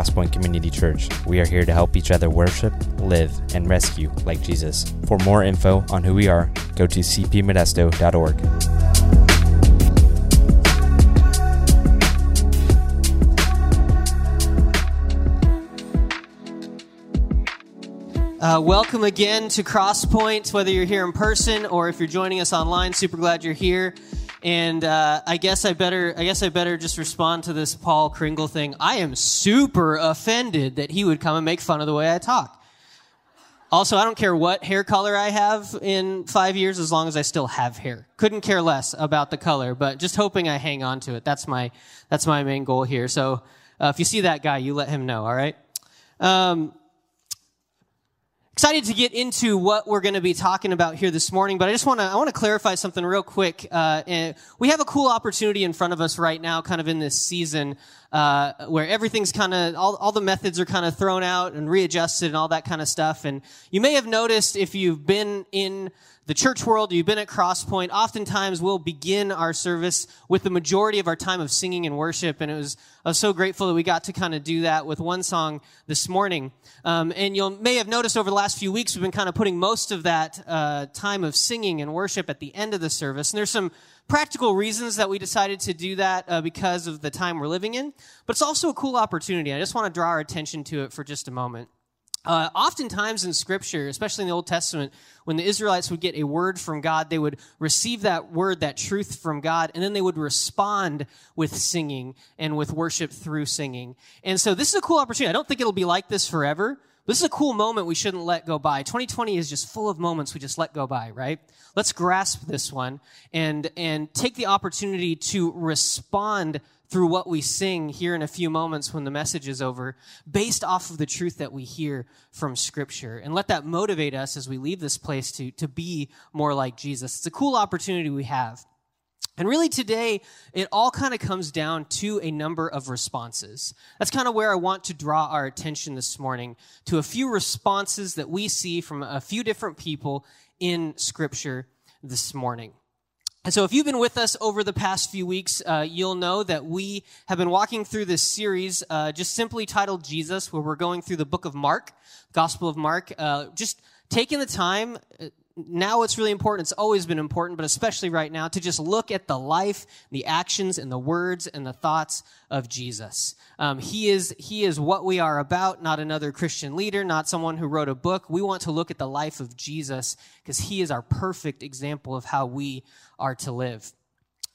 Crosspoint Community Church. We are here to help each other worship, live, and rescue like Jesus. For more info on who we are, go to cpmodesto.org. Uh, welcome again to Crosspoint, whether you're here in person or if you're joining us online. Super glad you're here. And uh, I guess I better, I guess I better just respond to this Paul Kringle thing. I am super offended that he would come and make fun of the way I talk. Also, I don't care what hair color I have in five years, as long as I still have hair. Couldn't care less about the color, but just hoping I hang on to it. That's my, that's my main goal here. So, uh, if you see that guy, you let him know. All right. Um, excited to get into what we're going to be talking about here this morning but i just want to i want to clarify something real quick uh, we have a cool opportunity in front of us right now kind of in this season uh, where everything's kind of all, all the methods are kind of thrown out and readjusted and all that kind of stuff and you may have noticed if you've been in the church world, you've been at Crosspoint, oftentimes we'll begin our service with the majority of our time of singing and worship. And it was, I was so grateful that we got to kind of do that with one song this morning. Um, and you may have noticed over the last few weeks, we've been kind of putting most of that uh, time of singing and worship at the end of the service. And there's some practical reasons that we decided to do that uh, because of the time we're living in. But it's also a cool opportunity. I just want to draw our attention to it for just a moment. Uh, oftentimes in Scripture, especially in the Old Testament, when the Israelites would get a word from God, they would receive that word, that truth from God, and then they would respond with singing and with worship through singing. And so this is a cool opportunity. I don't think it'll be like this forever. This is a cool moment we shouldn't let go by. 2020 is just full of moments we just let go by, right? Let's grasp this one and, and take the opportunity to respond through what we sing here in a few moments when the message is over, based off of the truth that we hear from Scripture. And let that motivate us as we leave this place to, to be more like Jesus. It's a cool opportunity we have. And really today, it all kind of comes down to a number of responses. That's kind of where I want to draw our attention this morning to a few responses that we see from a few different people in Scripture this morning. And so, if you've been with us over the past few weeks, uh, you'll know that we have been walking through this series, uh, just simply titled Jesus, where we're going through the book of Mark, Gospel of Mark, uh, just taking the time uh, now it's really important. It's always been important, but especially right now, to just look at the life, the actions, and the words and the thoughts of Jesus. Um, he is he is what we are about, not another Christian leader, not someone who wrote a book. We want to look at the life of Jesus because he is our perfect example of how we are to live.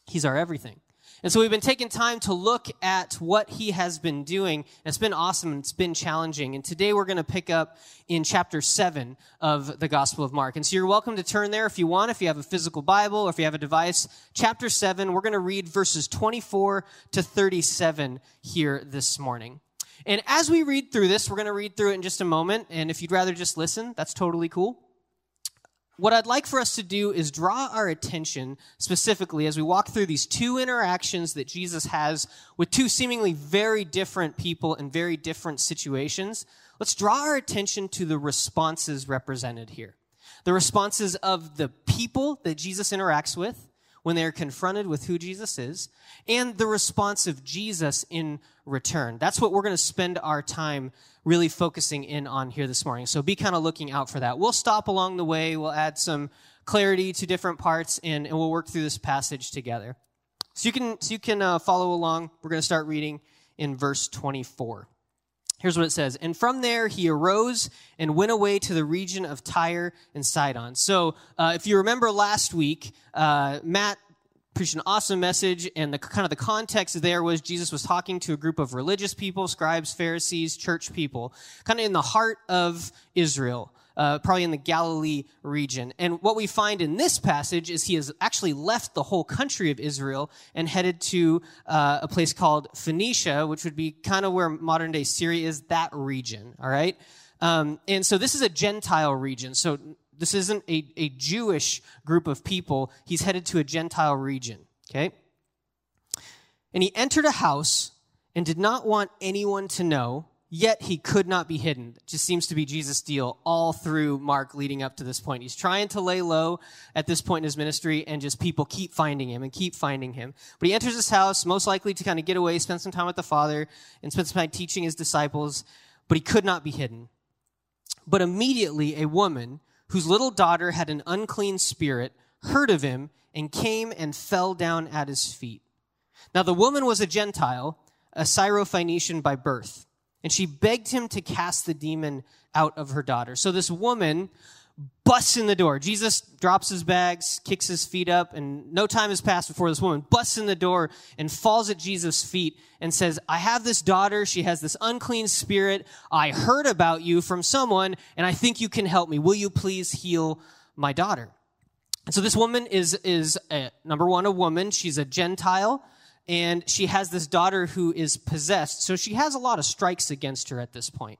He's our everything. And so we've been taking time to look at what he has been doing. It's been awesome and it's been challenging. And today we're going to pick up in chapter 7 of the Gospel of Mark. And so you're welcome to turn there if you want, if you have a physical Bible or if you have a device. Chapter 7, we're going to read verses 24 to 37 here this morning. And as we read through this, we're going to read through it in just a moment. And if you'd rather just listen, that's totally cool what I'd like for us to do is draw our attention specifically as we walk through these two interactions that Jesus has with two seemingly very different people in very different situations. Let's draw our attention to the responses represented here. The responses of the people that Jesus interacts with when they are confronted with who Jesus is, and the response of Jesus in return. That's what we're going to spend our time really focusing in on here this morning. So be kind of looking out for that. We'll stop along the way. We'll add some clarity to different parts and, and we'll work through this passage together. So you can, so you can uh, follow along. We're going to start reading in verse 24. Here's what it says. And from there he arose and went away to the region of Tyre and Sidon. So, uh, if you remember last week, uh, Matt preached an awesome message and the kind of the context there was jesus was talking to a group of religious people scribes pharisees church people kind of in the heart of israel uh, probably in the galilee region and what we find in this passage is he has actually left the whole country of israel and headed to uh, a place called phoenicia which would be kind of where modern day syria is that region all right um, and so this is a gentile region so this isn't a, a Jewish group of people. He's headed to a Gentile region. Okay? And he entered a house and did not want anyone to know, yet he could not be hidden. It just seems to be Jesus' deal all through Mark leading up to this point. He's trying to lay low at this point in his ministry, and just people keep finding him and keep finding him. But he enters his house, most likely to kind of get away, spend some time with the Father, and spend some time teaching his disciples, but he could not be hidden. But immediately a woman whose little daughter had an unclean spirit heard of him and came and fell down at his feet. Now the woman was a Gentile, a Syrophoenician by birth and she begged him to cast the demon out of her daughter. So this woman busts in the door. Jesus drops his bags, kicks his feet up, and no time has passed before this woman busts in the door and falls at Jesus' feet and says, I have this daughter. She has this unclean spirit. I heard about you from someone, and I think you can help me. Will you please heal my daughter? And so this woman is, is a, number one, a woman. She's a Gentile and she has this daughter who is possessed. So she has a lot of strikes against her at this point.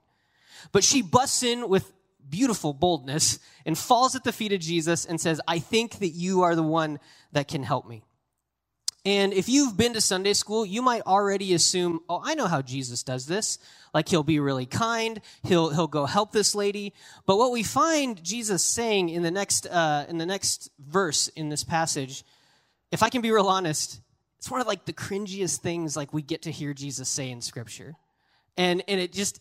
But she busts in with beautiful boldness and falls at the feet of Jesus and says, I think that you are the one that can help me. And if you've been to Sunday school, you might already assume, oh, I know how Jesus does this. Like he'll be really kind, he'll he'll go help this lady. But what we find Jesus saying in the next uh, in the next verse in this passage, if I can be real honest, it's one of like the cringiest things like we get to hear Jesus say in scripture. And and it just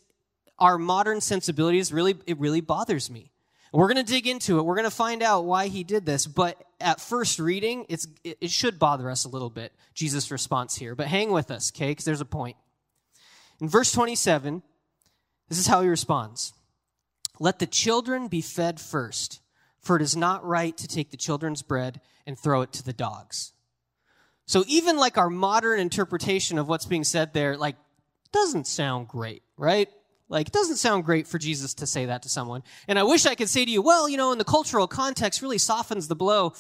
our modern sensibilities really it really bothers me. we're going to dig into it. We're going to find out why he did this, but at first reading, it's it, it should bother us a little bit Jesus' response here. But hang with us, okay? Cuz there's a point. In verse 27, this is how he responds. Let the children be fed first, for it is not right to take the children's bread and throw it to the dogs. So even like our modern interpretation of what's being said there, like, doesn't sound great, right? Like, it doesn't sound great for Jesus to say that to someone. And I wish I could say to you, well, you know, in the cultural context really softens the blow.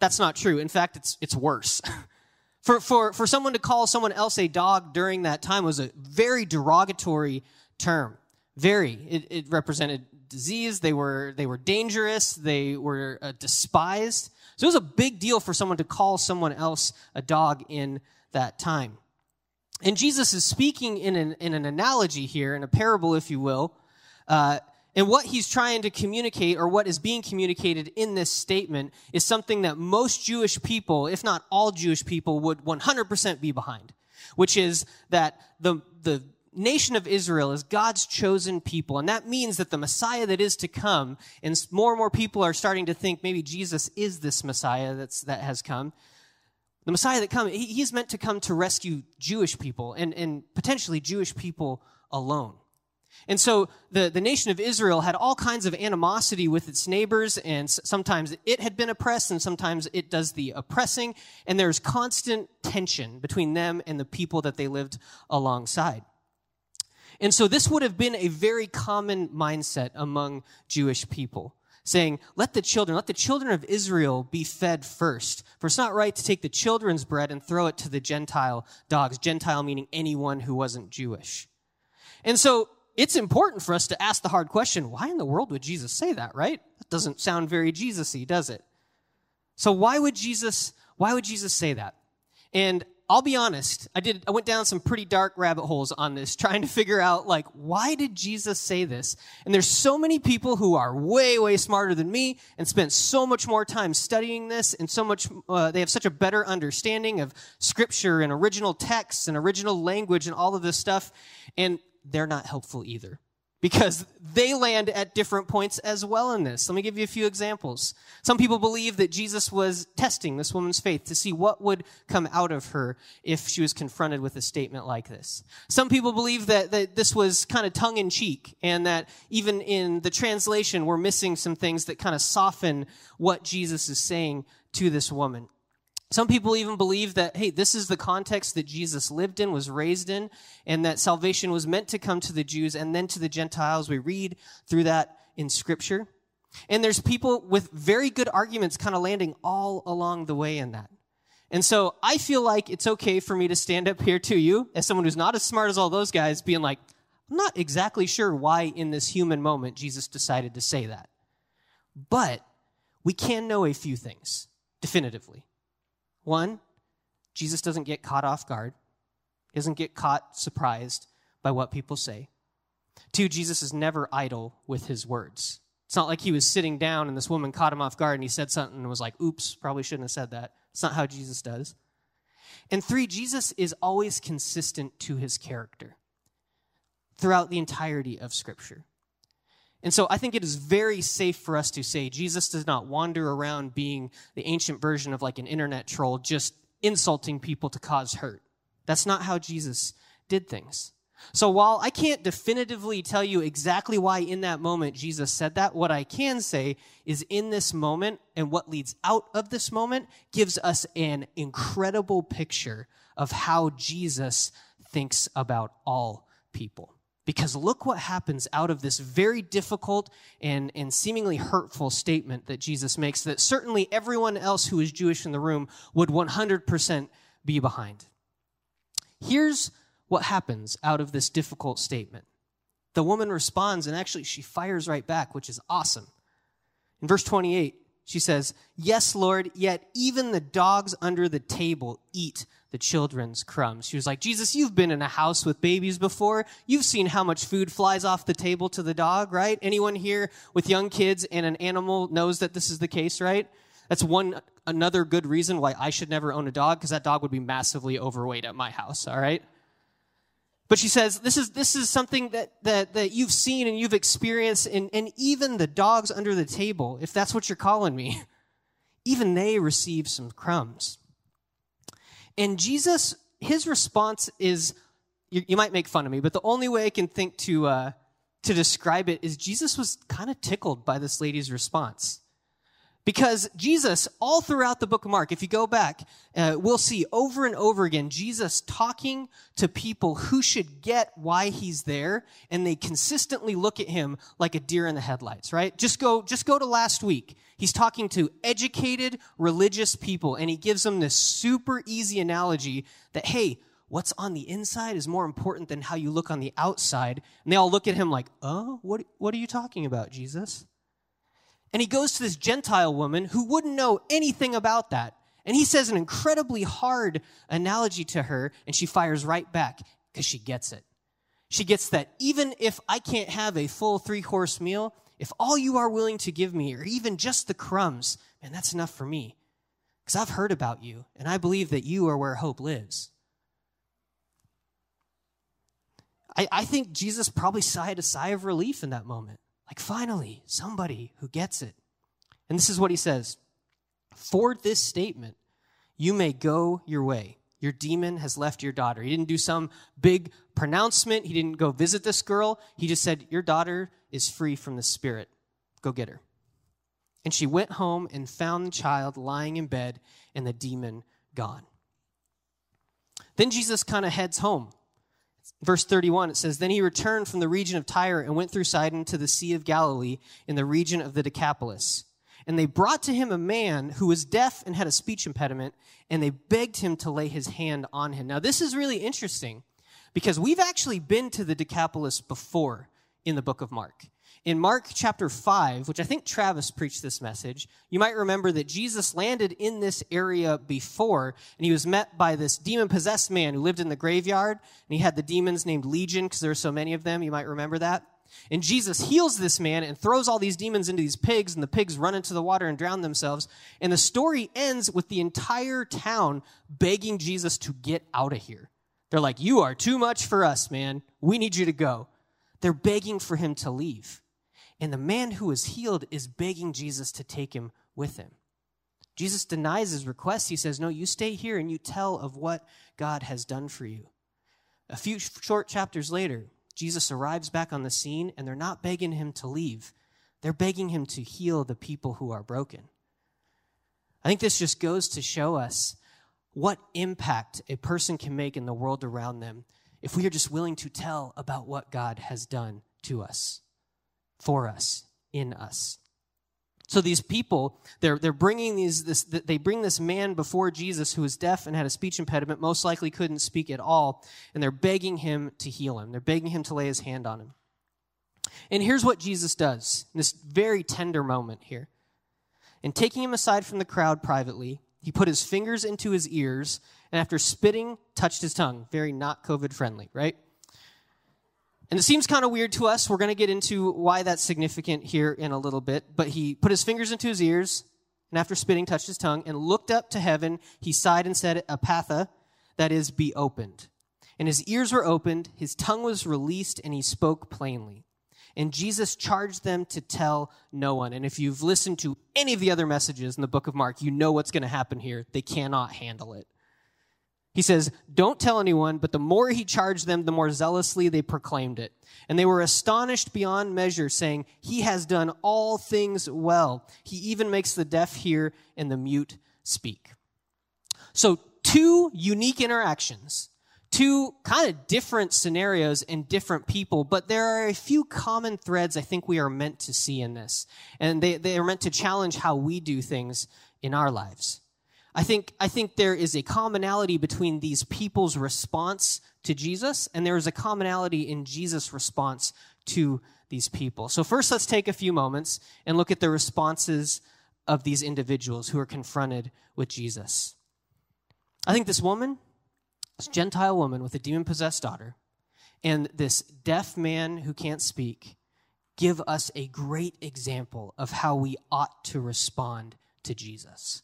That's not true. In fact, it's, it's worse. for, for, for someone to call someone else a dog during that time was a very derogatory term. Very. It, it represented disease. They were, they were dangerous. They were uh, despised. So it was a big deal for someone to call someone else a dog in that time. And Jesus is speaking in an, in an analogy here, in a parable, if you will. Uh, and what he's trying to communicate, or what is being communicated in this statement, is something that most Jewish people, if not all Jewish people, would 100% be behind, which is that the, the nation of Israel is God's chosen people. And that means that the Messiah that is to come, and more and more people are starting to think maybe Jesus is this Messiah that's, that has come. The Messiah that come, he, he's meant to come to rescue Jewish people and, and potentially Jewish people alone. And so the, the nation of Israel had all kinds of animosity with its neighbors, and sometimes it had been oppressed, and sometimes it does the oppressing, and there's constant tension between them and the people that they lived alongside. And so this would have been a very common mindset among Jewish people, saying, let the children, let the children of Israel be fed first. For it's not right to take the children's bread and throw it to the Gentile dogs. Gentile meaning anyone who wasn't Jewish. And so it's important for us to ask the hard question, why in the world would Jesus say that, right? That doesn't sound very Jesus-y, does it? So why would Jesus, why would Jesus say that? And I'll be honest, I did I went down some pretty dark rabbit holes on this trying to figure out like why did Jesus say this? And there's so many people who are way way smarter than me and spent so much more time studying this and so much uh, they have such a better understanding of scripture and original texts and original language and all of this stuff and they're not helpful either because they land at different points as well in this. Let me give you a few examples. Some people believe that Jesus was testing this woman's faith to see what would come out of her if she was confronted with a statement like this. Some people believe that, that this was kind of tongue in cheek and that even in the translation, we're missing some things that kind of soften what Jesus is saying to this woman. Some people even believe that, hey, this is the context that Jesus lived in, was raised in, and that salvation was meant to come to the Jews and then to the Gentiles. We read through that in Scripture. And there's people with very good arguments kind of landing all along the way in that. And so I feel like it's okay for me to stand up here to you as someone who's not as smart as all those guys, being like, I'm not exactly sure why in this human moment Jesus decided to say that. But we can know a few things definitively. One, Jesus doesn't get caught off guard, he doesn't get caught surprised by what people say. Two, Jesus is never idle with his words. It's not like he was sitting down and this woman caught him off guard and he said something and was like, oops, probably shouldn't have said that. It's not how Jesus does. And three, Jesus is always consistent to his character throughout the entirety of Scripture. And so I think it is very safe for us to say Jesus does not wander around being the ancient version of like an internet troll, just insulting people to cause hurt. That's not how Jesus did things. So while I can't definitively tell you exactly why in that moment Jesus said that, what I can say is in this moment and what leads out of this moment gives us an incredible picture of how Jesus thinks about all people. Because look what happens out of this very difficult and, and seemingly hurtful statement that Jesus makes that certainly everyone else who is Jewish in the room would 100% be behind. Here's what happens out of this difficult statement. The woman responds, and actually, she fires right back, which is awesome. In verse 28, she says, Yes, Lord, yet even the dogs under the table eat the children's crumbs. She was like, Jesus, you've been in a house with babies before. You've seen how much food flies off the table to the dog, right? Anyone here with young kids and an animal knows that this is the case, right? That's one another good reason why I should never own a dog, because that dog would be massively overweight at my house, all right? But she says, this is, this is something that, that, that you've seen and you've experienced, and, and even the dogs under the table, if that's what you're calling me, even they receive some crumbs. And Jesus, his response is, you, you might make fun of me, but the only way I can think to, uh, to describe it is Jesus was kind of tickled by this lady's response. Because Jesus, all throughout the book of Mark, if you go back, uh, we'll see over and over again Jesus talking to people who should get why he's there, and they consistently look at him like a deer in the headlights, right? Just go, just go to last week. He's talking to educated religious people, and he gives them this super easy analogy that, hey, what's on the inside is more important than how you look on the outside. And they all look at him like, oh, what, what are you talking about, Jesus? And he goes to this Gentile woman who wouldn't know anything about that. And he says an incredibly hard analogy to her, and she fires right back because she gets it. She gets that even if I can't have a full three course meal, if all you are willing to give me, or even just the crumbs, man, that's enough for me. Because I've heard about you, and I believe that you are where hope lives. I, I think Jesus probably sighed a sigh of relief in that moment. Like, finally, somebody who gets it. And this is what he says For this statement, you may go your way. Your demon has left your daughter. He didn't do some big pronouncement. He didn't go visit this girl. He just said, Your daughter is free from the spirit. Go get her. And she went home and found the child lying in bed and the demon gone. Then Jesus kind of heads home verse 31, it says, Then he returned from the region of Tyre and went through Sidon to the Sea of Galilee in the region of the Decapolis. And they brought to him a man who was deaf and had a speech impediment, and they begged him to lay his hand on him. Now, this is really interesting because we've actually been to the Decapolis before in the book of Mark. In Mark chapter 5, which I think Travis preached this message, you might remember that Jesus landed in this area before, and he was met by this demon possessed man who lived in the graveyard, and he had the demons named Legion because there were so many of them. You might remember that. And Jesus heals this man and throws all these demons into these pigs, and the pigs run into the water and drown themselves. And the story ends with the entire town begging Jesus to get out of here. They're like, You are too much for us, man. We need you to go. They're begging for him to leave. And the man who is healed is begging Jesus to take him with him. Jesus denies his request. He says, No, you stay here and you tell of what God has done for you. A few short chapters later, Jesus arrives back on the scene and they're not begging him to leave. They're begging him to heal the people who are broken. I think this just goes to show us what impact a person can make in the world around them if we are just willing to tell about what God has done to us for us, in us. So these people, they're, they're bringing these, this, they bring this man before Jesus who was deaf and had a speech impediment, most likely couldn't speak at all, and they're begging him to heal him. They're begging him to lay his hand on him. And here's what Jesus does in this very tender moment here. And taking him aside from the crowd privately, he put his fingers into his ears, and after spitting, touched his tongue. Very not COVID friendly, right? And it seems kind of weird to us. We're going to get into why that's significant here in a little bit. But he put his fingers into his ears, and after spitting, touched his tongue, and looked up to heaven. He sighed and said, Ephphatha, that is, be opened. And his ears were opened, his tongue was released, and he spoke plainly. And Jesus charged them to tell no one. And if you've listened to any of the other messages in the book of Mark, you know what's going to happen here. They cannot handle it. He says, Don't tell anyone, but the more he charged them, the more zealously they proclaimed it. And they were astonished beyond measure, saying, He has done all things well. He even makes the deaf hear and the mute speak. So, two unique interactions, two kind of different scenarios and different people, but there are a few common threads I think we are meant to see in this. And they, they are meant to challenge how we do things in our lives. I think, I think there is a commonality between these people's response to Jesus, and there is a commonality in Jesus' response to these people. So, first, let's take a few moments and look at the responses of these individuals who are confronted with Jesus. I think this woman, this Gentile woman with a demon possessed daughter, and this deaf man who can't speak give us a great example of how we ought to respond to Jesus.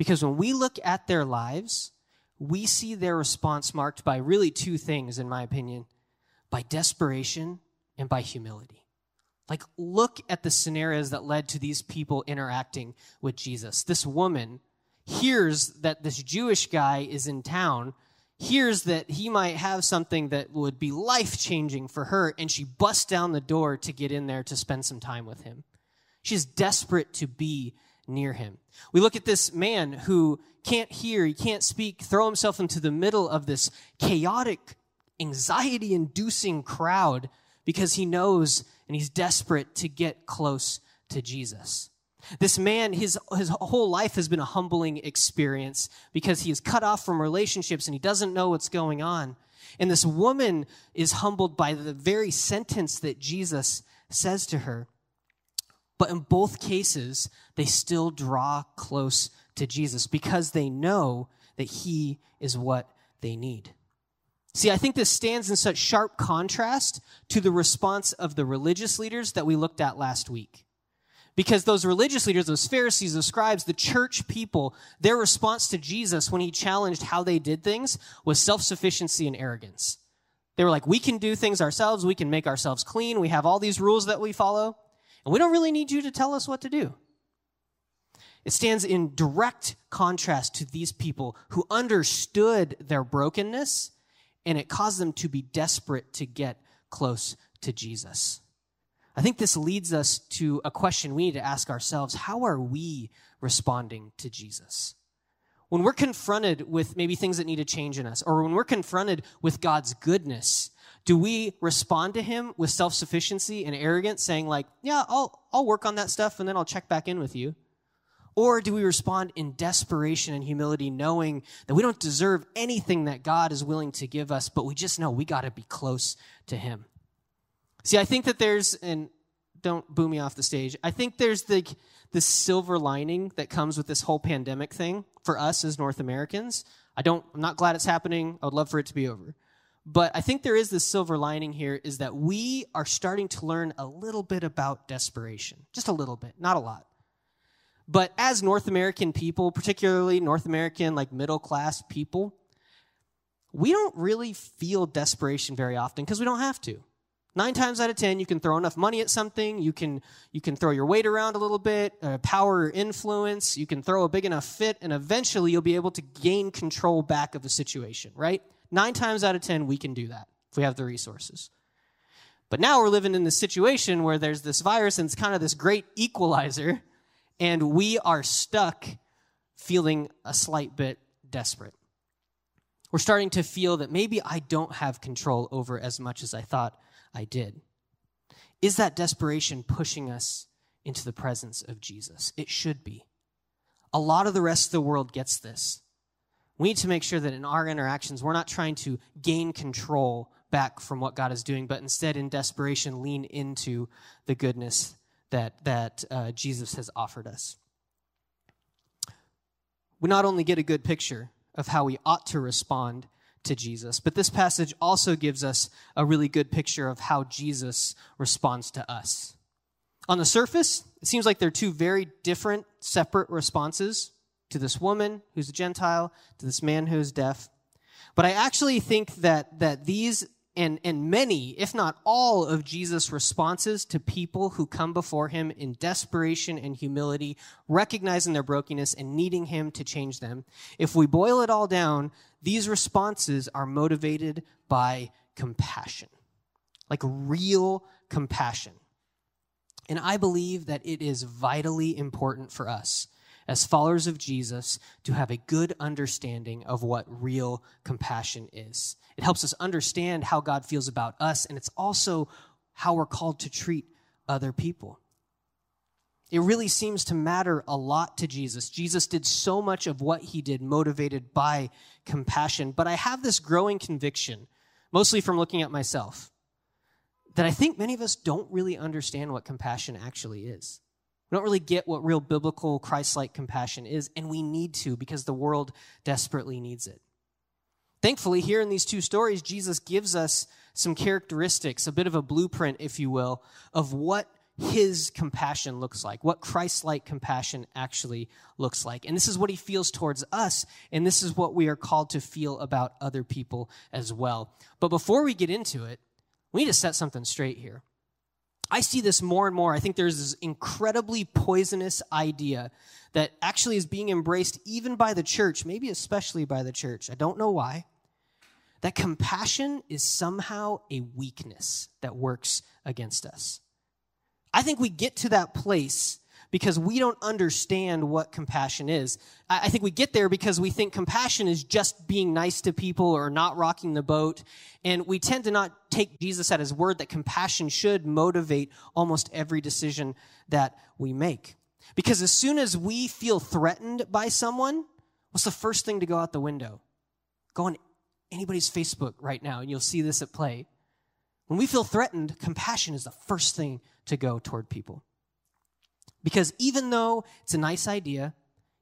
Because when we look at their lives, we see their response marked by really two things, in my opinion by desperation and by humility. Like, look at the scenarios that led to these people interacting with Jesus. This woman hears that this Jewish guy is in town, hears that he might have something that would be life changing for her, and she busts down the door to get in there to spend some time with him. She's desperate to be near him. We look at this man who can't hear, he can't speak, throw himself into the middle of this chaotic, anxiety inducing crowd because he knows and he's desperate to get close to Jesus. This man, his, his whole life has been a humbling experience because he is cut off from relationships and he doesn't know what's going on. And this woman is humbled by the very sentence that Jesus says to her. But in both cases, they still draw close to Jesus because they know that he is what they need. See, I think this stands in such sharp contrast to the response of the religious leaders that we looked at last week. Because those religious leaders, those Pharisees, those scribes, the church people, their response to Jesus when he challenged how they did things was self sufficiency and arrogance. They were like, we can do things ourselves, we can make ourselves clean, we have all these rules that we follow. And we don't really need you to tell us what to do. It stands in direct contrast to these people who understood their brokenness and it caused them to be desperate to get close to Jesus. I think this leads us to a question we need to ask ourselves How are we responding to Jesus? When we're confronted with maybe things that need to change in us, or when we're confronted with God's goodness, do we respond to him with self-sufficiency and arrogance, saying like, yeah, I'll, I'll work on that stuff and then I'll check back in with you? Or do we respond in desperation and humility, knowing that we don't deserve anything that God is willing to give us, but we just know we got to be close to Him? See, I think that there's, and don't boo me off the stage, I think there's the, the silver lining that comes with this whole pandemic thing for us as North Americans. I don't, I'm not glad it's happening. I would love for it to be over. But I think there is this silver lining here is that we are starting to learn a little bit about desperation. Just a little bit, not a lot. But as North American people, particularly North American, like middle class people, we don't really feel desperation very often because we don't have to. Nine times out of ten, you can throw enough money at something. You can you can throw your weight around a little bit, uh, power or influence. You can throw a big enough fit, and eventually you'll be able to gain control back of the situation. Right? Nine times out of 10, we can do that if we have the resources. But now we're living in this situation where there's this virus and it's kind of this great equalizer, and we are stuck feeling a slight bit desperate. We're starting to feel that maybe I don't have control over as much as I thought I did. Is that desperation pushing us into the presence of Jesus? It should be. A lot of the rest of the world gets this. We need to make sure that in our interactions, we're not trying to gain control back from what God is doing, but instead, in desperation, lean into the goodness that, that uh, Jesus has offered us. We not only get a good picture of how we ought to respond to Jesus. But this passage also gives us a really good picture of how Jesus responds to us. On the surface, it seems like they're two very different, separate responses to this woman who's a Gentile, to this man who's deaf. But I actually think that, that these and, and many, if not all, of Jesus' responses to people who come before him in desperation and humility, recognizing their brokenness and needing him to change them, if we boil it all down, these responses are motivated by compassion, like real compassion. And I believe that it is vitally important for us as followers of Jesus to have a good understanding of what real compassion is. It helps us understand how God feels about us, and it's also how we're called to treat other people. It really seems to matter a lot to Jesus. Jesus did so much of what he did motivated by compassion, but I have this growing conviction, mostly from looking at myself, that I think many of us don't really understand what compassion actually is. We don't really get what real biblical Christ like compassion is, and we need to because the world desperately needs it. Thankfully, here in these two stories, Jesus gives us some characteristics, a bit of a blueprint, if you will, of what his compassion looks like, what Christ like compassion actually looks like. And this is what he feels towards us, and this is what we are called to feel about other people as well. But before we get into it, we need to set something straight here. I see this more and more. I think there's this incredibly poisonous idea that actually is being embraced even by the church, maybe especially by the church. I don't know why. That compassion is somehow a weakness that works against us. I think we get to that place because we don't understand what compassion is. I think we get there because we think compassion is just being nice to people or not rocking the boat. And we tend to not take Jesus at his word that compassion should motivate almost every decision that we make. Because as soon as we feel threatened by someone, what's the first thing to go out the window? Go on anybody's Facebook right now and you'll see this at play. When we feel threatened, compassion is the first thing to go toward people. Because even though it's a nice idea,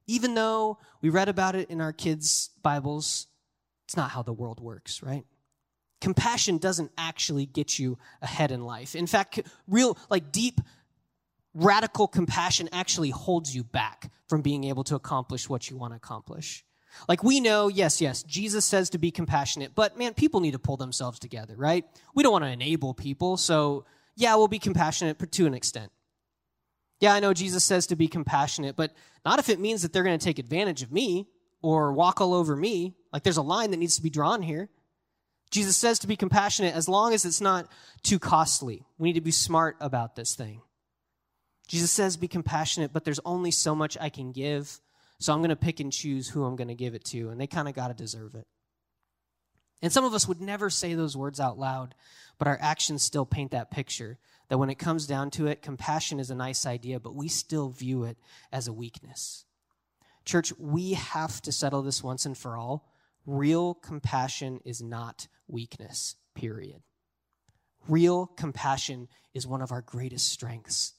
even though we read about it in our kids' Bibles, it's not how the world works, right? Compassion doesn't actually get you ahead in life. In fact, real, like deep, radical compassion actually holds you back from being able to accomplish what you want to accomplish. Like we know, yes, yes, Jesus says to be compassionate, but man, people need to pull themselves together, right? We don't want to enable people, so yeah, we'll be compassionate to an extent. Yeah, I know Jesus says to be compassionate, but not if it means that they're going to take advantage of me or walk all over me. Like there's a line that needs to be drawn here. Jesus says to be compassionate as long as it's not too costly. We need to be smart about this thing. Jesus says be compassionate, but there's only so much I can give. So I'm going to pick and choose who I'm going to give it to, and they kind of got to deserve it. And some of us would never say those words out loud, but our actions still paint that picture that when it comes down to it, compassion is a nice idea, but we still view it as a weakness. Church, we have to settle this once and for all. Real compassion is not weakness, period. Real compassion is one of our greatest strengths.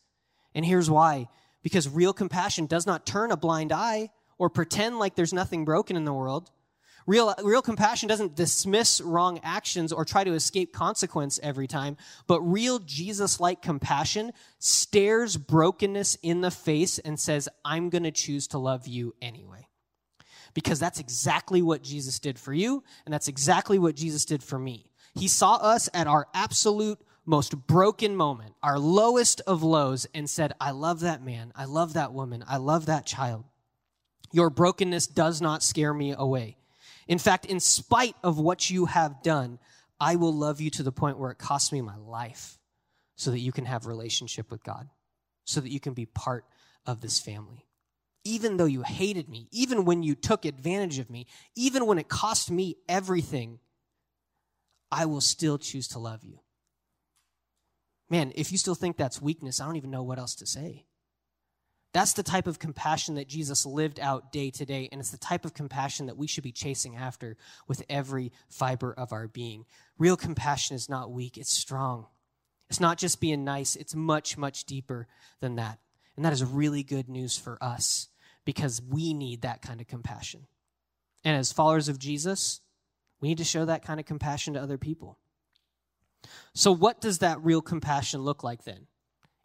And here's why because real compassion does not turn a blind eye or pretend like there's nothing broken in the world. Real, real compassion doesn't dismiss wrong actions or try to escape consequence every time, but real Jesus like compassion stares brokenness in the face and says, I'm going to choose to love you anyway. Because that's exactly what Jesus did for you, and that's exactly what Jesus did for me. He saw us at our absolute most broken moment, our lowest of lows, and said, I love that man. I love that woman. I love that child. Your brokenness does not scare me away. In fact, in spite of what you have done, I will love you to the point where it costs me my life so that you can have relationship with God, so that you can be part of this family. Even though you hated me, even when you took advantage of me, even when it cost me everything, I will still choose to love you. Man, if you still think that's weakness, I don't even know what else to say. That's the type of compassion that Jesus lived out day to day, and it's the type of compassion that we should be chasing after with every fiber of our being. Real compassion is not weak, it's strong. It's not just being nice, it's much, much deeper than that. And that is really good news for us because we need that kind of compassion. And as followers of Jesus, We need to show that kind of compassion to other people. So, what does that real compassion look like then?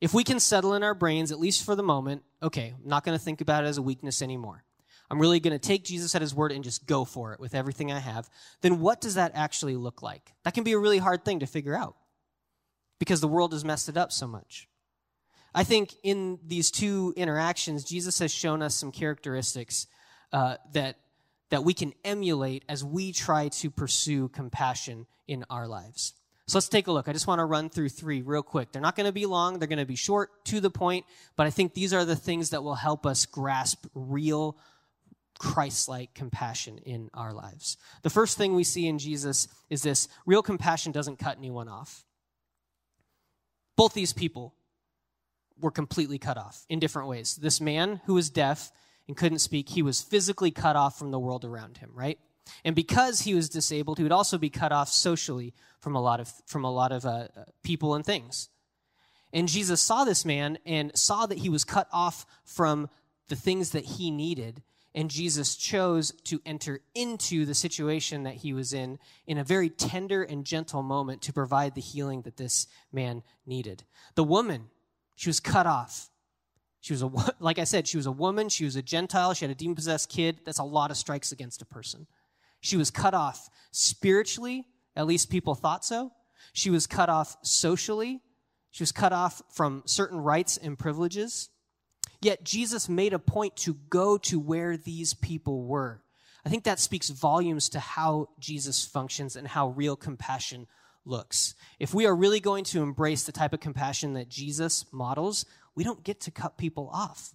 If we can settle in our brains, at least for the moment, okay, I'm not going to think about it as a weakness anymore. I'm really going to take Jesus at his word and just go for it with everything I have. Then what does that actually look like? That can be a really hard thing to figure out because the world has messed it up so much. I think in these two interactions, Jesus has shown us some characteristics uh, that that we can emulate as we try to pursue compassion in our lives. So let's take a look. I just want to run through three real quick. They're not going to be long, they're going to be short, to the point, but I think these are the things that will help us grasp real Christ like compassion in our lives. The first thing we see in Jesus is this real compassion doesn't cut anyone off. Both these people were completely cut off in different ways. This man who was deaf and couldn't speak, he was physically cut off from the world around him, right? And because he was disabled, he would also be cut off socially from a lot of, from a lot of uh, people and things. And Jesus saw this man and saw that he was cut off from the things that he needed. And Jesus chose to enter into the situation that he was in in a very tender and gentle moment to provide the healing that this man needed. The woman, she was cut off. She was a, like I said, she was a woman. She was a Gentile. She had a demon possessed kid. That's a lot of strikes against a person. She was cut off spiritually, at least people thought so. She was cut off socially. She was cut off from certain rights and privileges. Yet Jesus made a point to go to where these people were. I think that speaks volumes to how Jesus functions and how real compassion looks. If we are really going to embrace the type of compassion that Jesus models, we don't get to cut people off.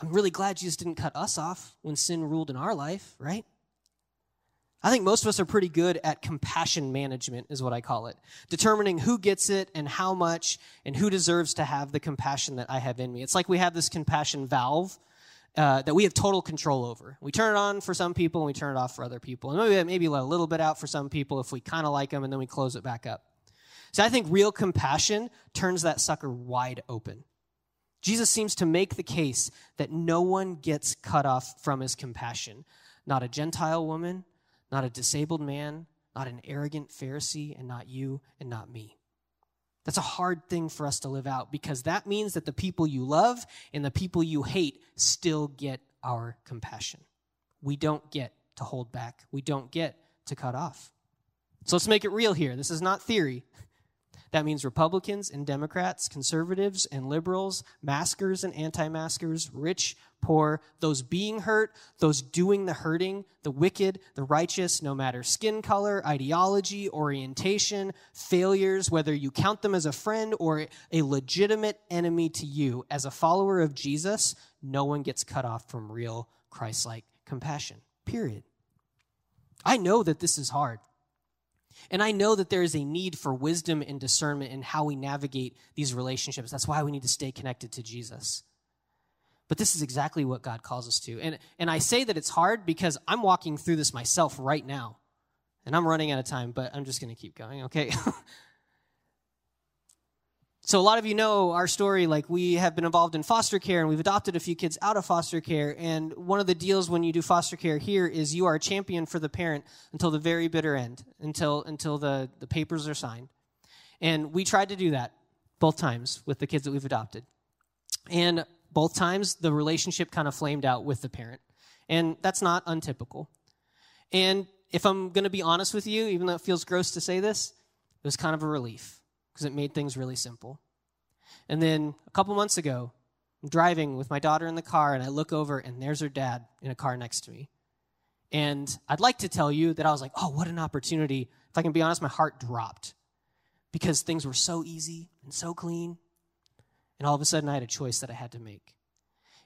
I'm really glad Jesus didn't cut us off when sin ruled in our life, right? I think most of us are pretty good at compassion management, is what I call it. Determining who gets it and how much and who deserves to have the compassion that I have in me. It's like we have this compassion valve uh, that we have total control over. We turn it on for some people and we turn it off for other people. And maybe, maybe let a little bit out for some people if we kind of like them and then we close it back up. So I think real compassion turns that sucker wide open. Jesus seems to make the case that no one gets cut off from his compassion. Not a Gentile woman, not a disabled man, not an arrogant Pharisee, and not you and not me. That's a hard thing for us to live out because that means that the people you love and the people you hate still get our compassion. We don't get to hold back, we don't get to cut off. So let's make it real here. This is not theory. That means Republicans and Democrats, conservatives and liberals, maskers and anti maskers, rich, poor, those being hurt, those doing the hurting, the wicked, the righteous, no matter skin color, ideology, orientation, failures, whether you count them as a friend or a legitimate enemy to you. As a follower of Jesus, no one gets cut off from real Christ like compassion. Period. I know that this is hard. And I know that there is a need for wisdom and discernment in how we navigate these relationships. That's why we need to stay connected to Jesus. But this is exactly what God calls us to. And, and I say that it's hard because I'm walking through this myself right now. And I'm running out of time, but I'm just going to keep going, okay? So, a lot of you know our story. Like, we have been involved in foster care and we've adopted a few kids out of foster care. And one of the deals when you do foster care here is you are a champion for the parent until the very bitter end, until, until the, the papers are signed. And we tried to do that both times with the kids that we've adopted. And both times, the relationship kind of flamed out with the parent. And that's not untypical. And if I'm going to be honest with you, even though it feels gross to say this, it was kind of a relief because it made things really simple. And then a couple months ago, I'm driving with my daughter in the car, and I look over, and there's her dad in a car next to me. And I'd like to tell you that I was like, oh, what an opportunity. If I can be honest, my heart dropped because things were so easy and so clean. And all of a sudden, I had a choice that I had to make.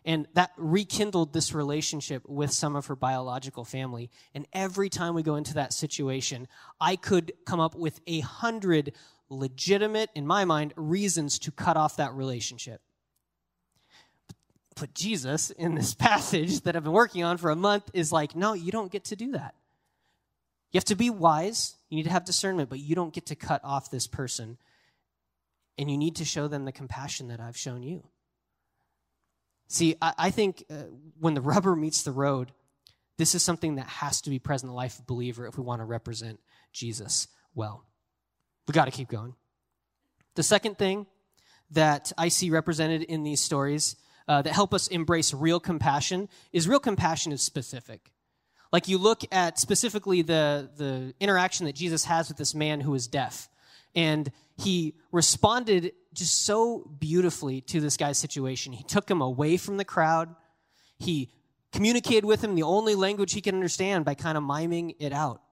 And that rekindled this relationship with some of her biological family. And every time we go into that situation, I could come up with a hundred legitimate, in my mind, reasons to cut off that relationship. But Jesus, in this passage that I've been working on for a month, is like, no, you don't get to do that. You have to be wise, you need to have discernment, but you don't get to cut off this person. And you need to show them the compassion that I've shown you. See, I, I think uh, when the rubber meets the road, This is something that has to be present in the life of a believer if we want to represent Jesus well. We got to keep going. The second thing that I see represented in these stories uh, that help us embrace real compassion is real compassion is specific. Like you look at specifically the, the interaction that Jesus has with this man who is deaf. And he responded just so beautifully to this guy's situation. He took him away from the crowd. He communicated with him the only language he could understand by kind of miming it out.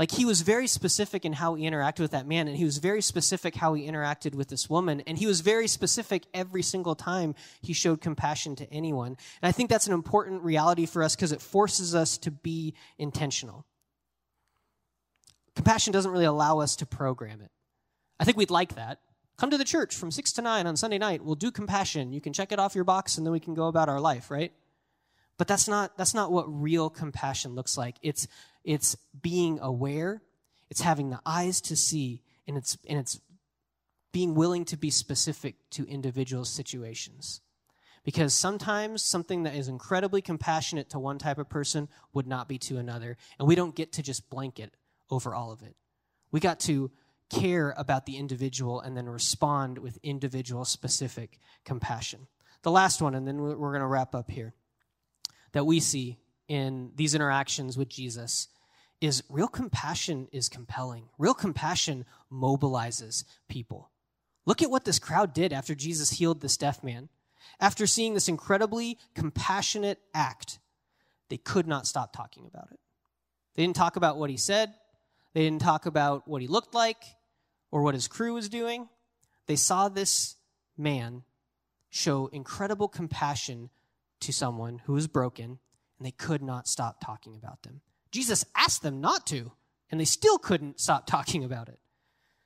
Like he was very specific in how he interacted with that man, and he was very specific how he interacted with this woman, and he was very specific every single time he showed compassion to anyone. And I think that's an important reality for us because it forces us to be intentional. Compassion doesn't really allow us to program it. I think we'd like that. Come to the church from 6 to 9 on Sunday night. We'll do compassion. You can check it off your box and then we can go about our life, right? But that's not that's not what real compassion looks like. It's it's being aware, it's having the eyes to see, and it's, and it's being willing to be specific to individual situations. Because sometimes something that is incredibly compassionate to one type of person would not be to another. And we don't get to just blanket over all of it. We got to care about the individual and then respond with individual specific compassion. The last one, and then we're going to wrap up here, that we see in these interactions with Jesus is real compassion is compelling. Real compassion mobilizes people. Look at what this crowd did after Jesus healed this deaf man. After seeing this incredibly compassionate act, they could not stop talking about it. They didn't talk about what he said, they didn't talk about what he looked like or what his crew was doing. They saw this man show incredible compassion to someone who was broken and they could not stop talking about them. Jesus asked them not to, and they still couldn't stop talking about it.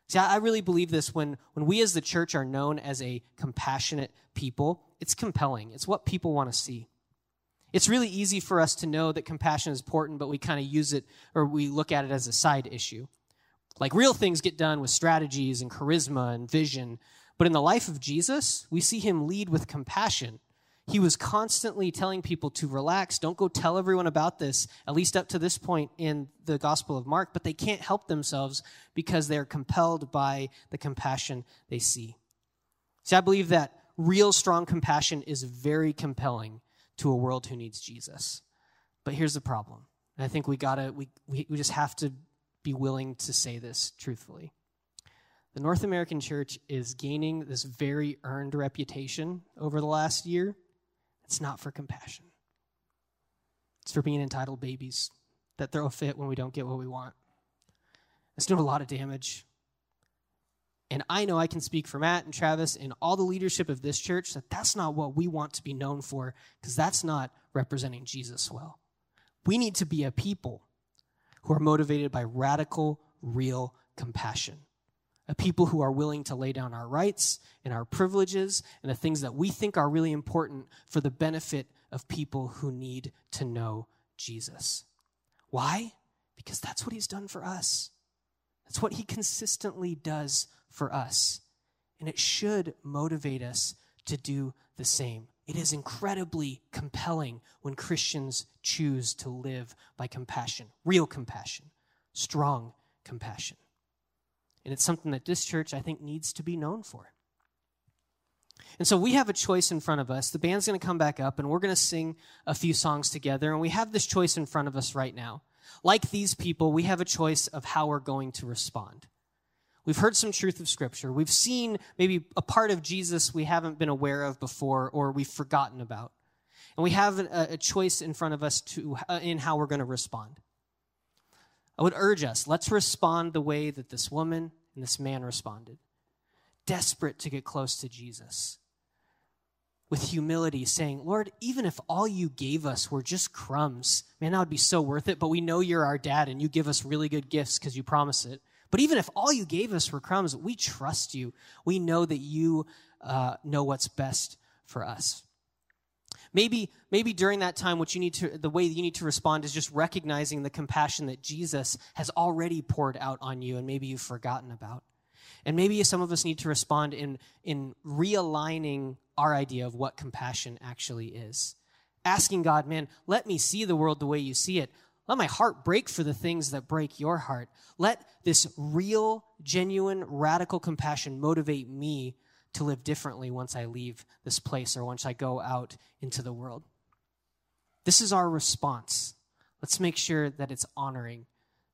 See, I really believe this when, when we as the church are known as a compassionate people, it's compelling. It's what people want to see. It's really easy for us to know that compassion is important, but we kind of use it or we look at it as a side issue. Like real things get done with strategies and charisma and vision. But in the life of Jesus, we see him lead with compassion he was constantly telling people to relax, don't go tell everyone about this, at least up to this point in the Gospel of Mark, but they can't help themselves because they're compelled by the compassion they see. See, I believe that real strong compassion is very compelling to a world who needs Jesus. But here's the problem. And I think we gotta we, we, we just have to be willing to say this truthfully. The North American church is gaining this very earned reputation over the last year it's not for compassion. It's for being entitled babies that throw a fit when we don't get what we want. It's doing a lot of damage. And I know I can speak for Matt and Travis and all the leadership of this church that that's not what we want to be known for because that's not representing Jesus well. We need to be a people who are motivated by radical, real compassion a people who are willing to lay down our rights and our privileges and the things that we think are really important for the benefit of people who need to know Jesus. Why? Because that's what he's done for us. That's what he consistently does for us. And it should motivate us to do the same. It is incredibly compelling when Christians choose to live by compassion, real compassion, strong compassion. And it's something that this church, I think, needs to be known for. And so we have a choice in front of us. The band's going to come back up and we're going to sing a few songs together. And we have this choice in front of us right now. Like these people, we have a choice of how we're going to respond. We've heard some truth of Scripture. We've seen maybe a part of Jesus we haven't been aware of before or we've forgotten about. And we have a, a choice in front of us to, uh, in how we're going to respond. I would urge us, let's respond the way that this woman and this man responded. Desperate to get close to Jesus. With humility, saying, Lord, even if all you gave us were just crumbs, man, that would be so worth it. But we know you're our dad and you give us really good gifts because you promise it. But even if all you gave us were crumbs, we trust you. We know that you uh, know what's best for us. Maybe, maybe during that time, what you need to, the way that you need to respond is just recognizing the compassion that Jesus has already poured out on you and maybe you've forgotten about. And maybe some of us need to respond in, in realigning our idea of what compassion actually is. asking God, man, let me see the world the way you see it. Let my heart break for the things that break your heart. Let this real, genuine, radical compassion motivate me to live differently once I leave this place or once I go out into the world. This is our response. Let's make sure that it's honoring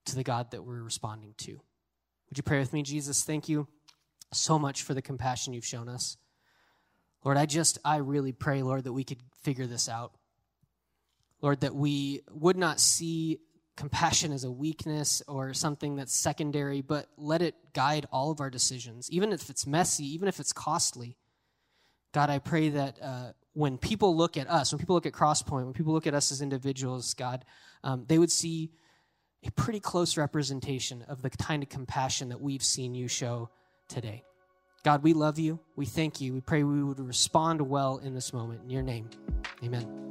to the God that we're responding to. Would you pray with me, Jesus? Thank you so much for the compassion you've shown us. Lord, I just, I really pray, Lord, that we could figure this out. Lord, that we would not see compassion as a weakness or something that's secondary, but let it guide all of our decisions, even if it's messy, even if it's costly. God, I pray that uh, when people look at us, when people look at Crosspoint, when people look at us as individuals, God, um, they would see a pretty close representation of the kind of compassion that we've seen you show today. God, we love you. We thank you. We pray we would respond well in this moment. In your name, amen.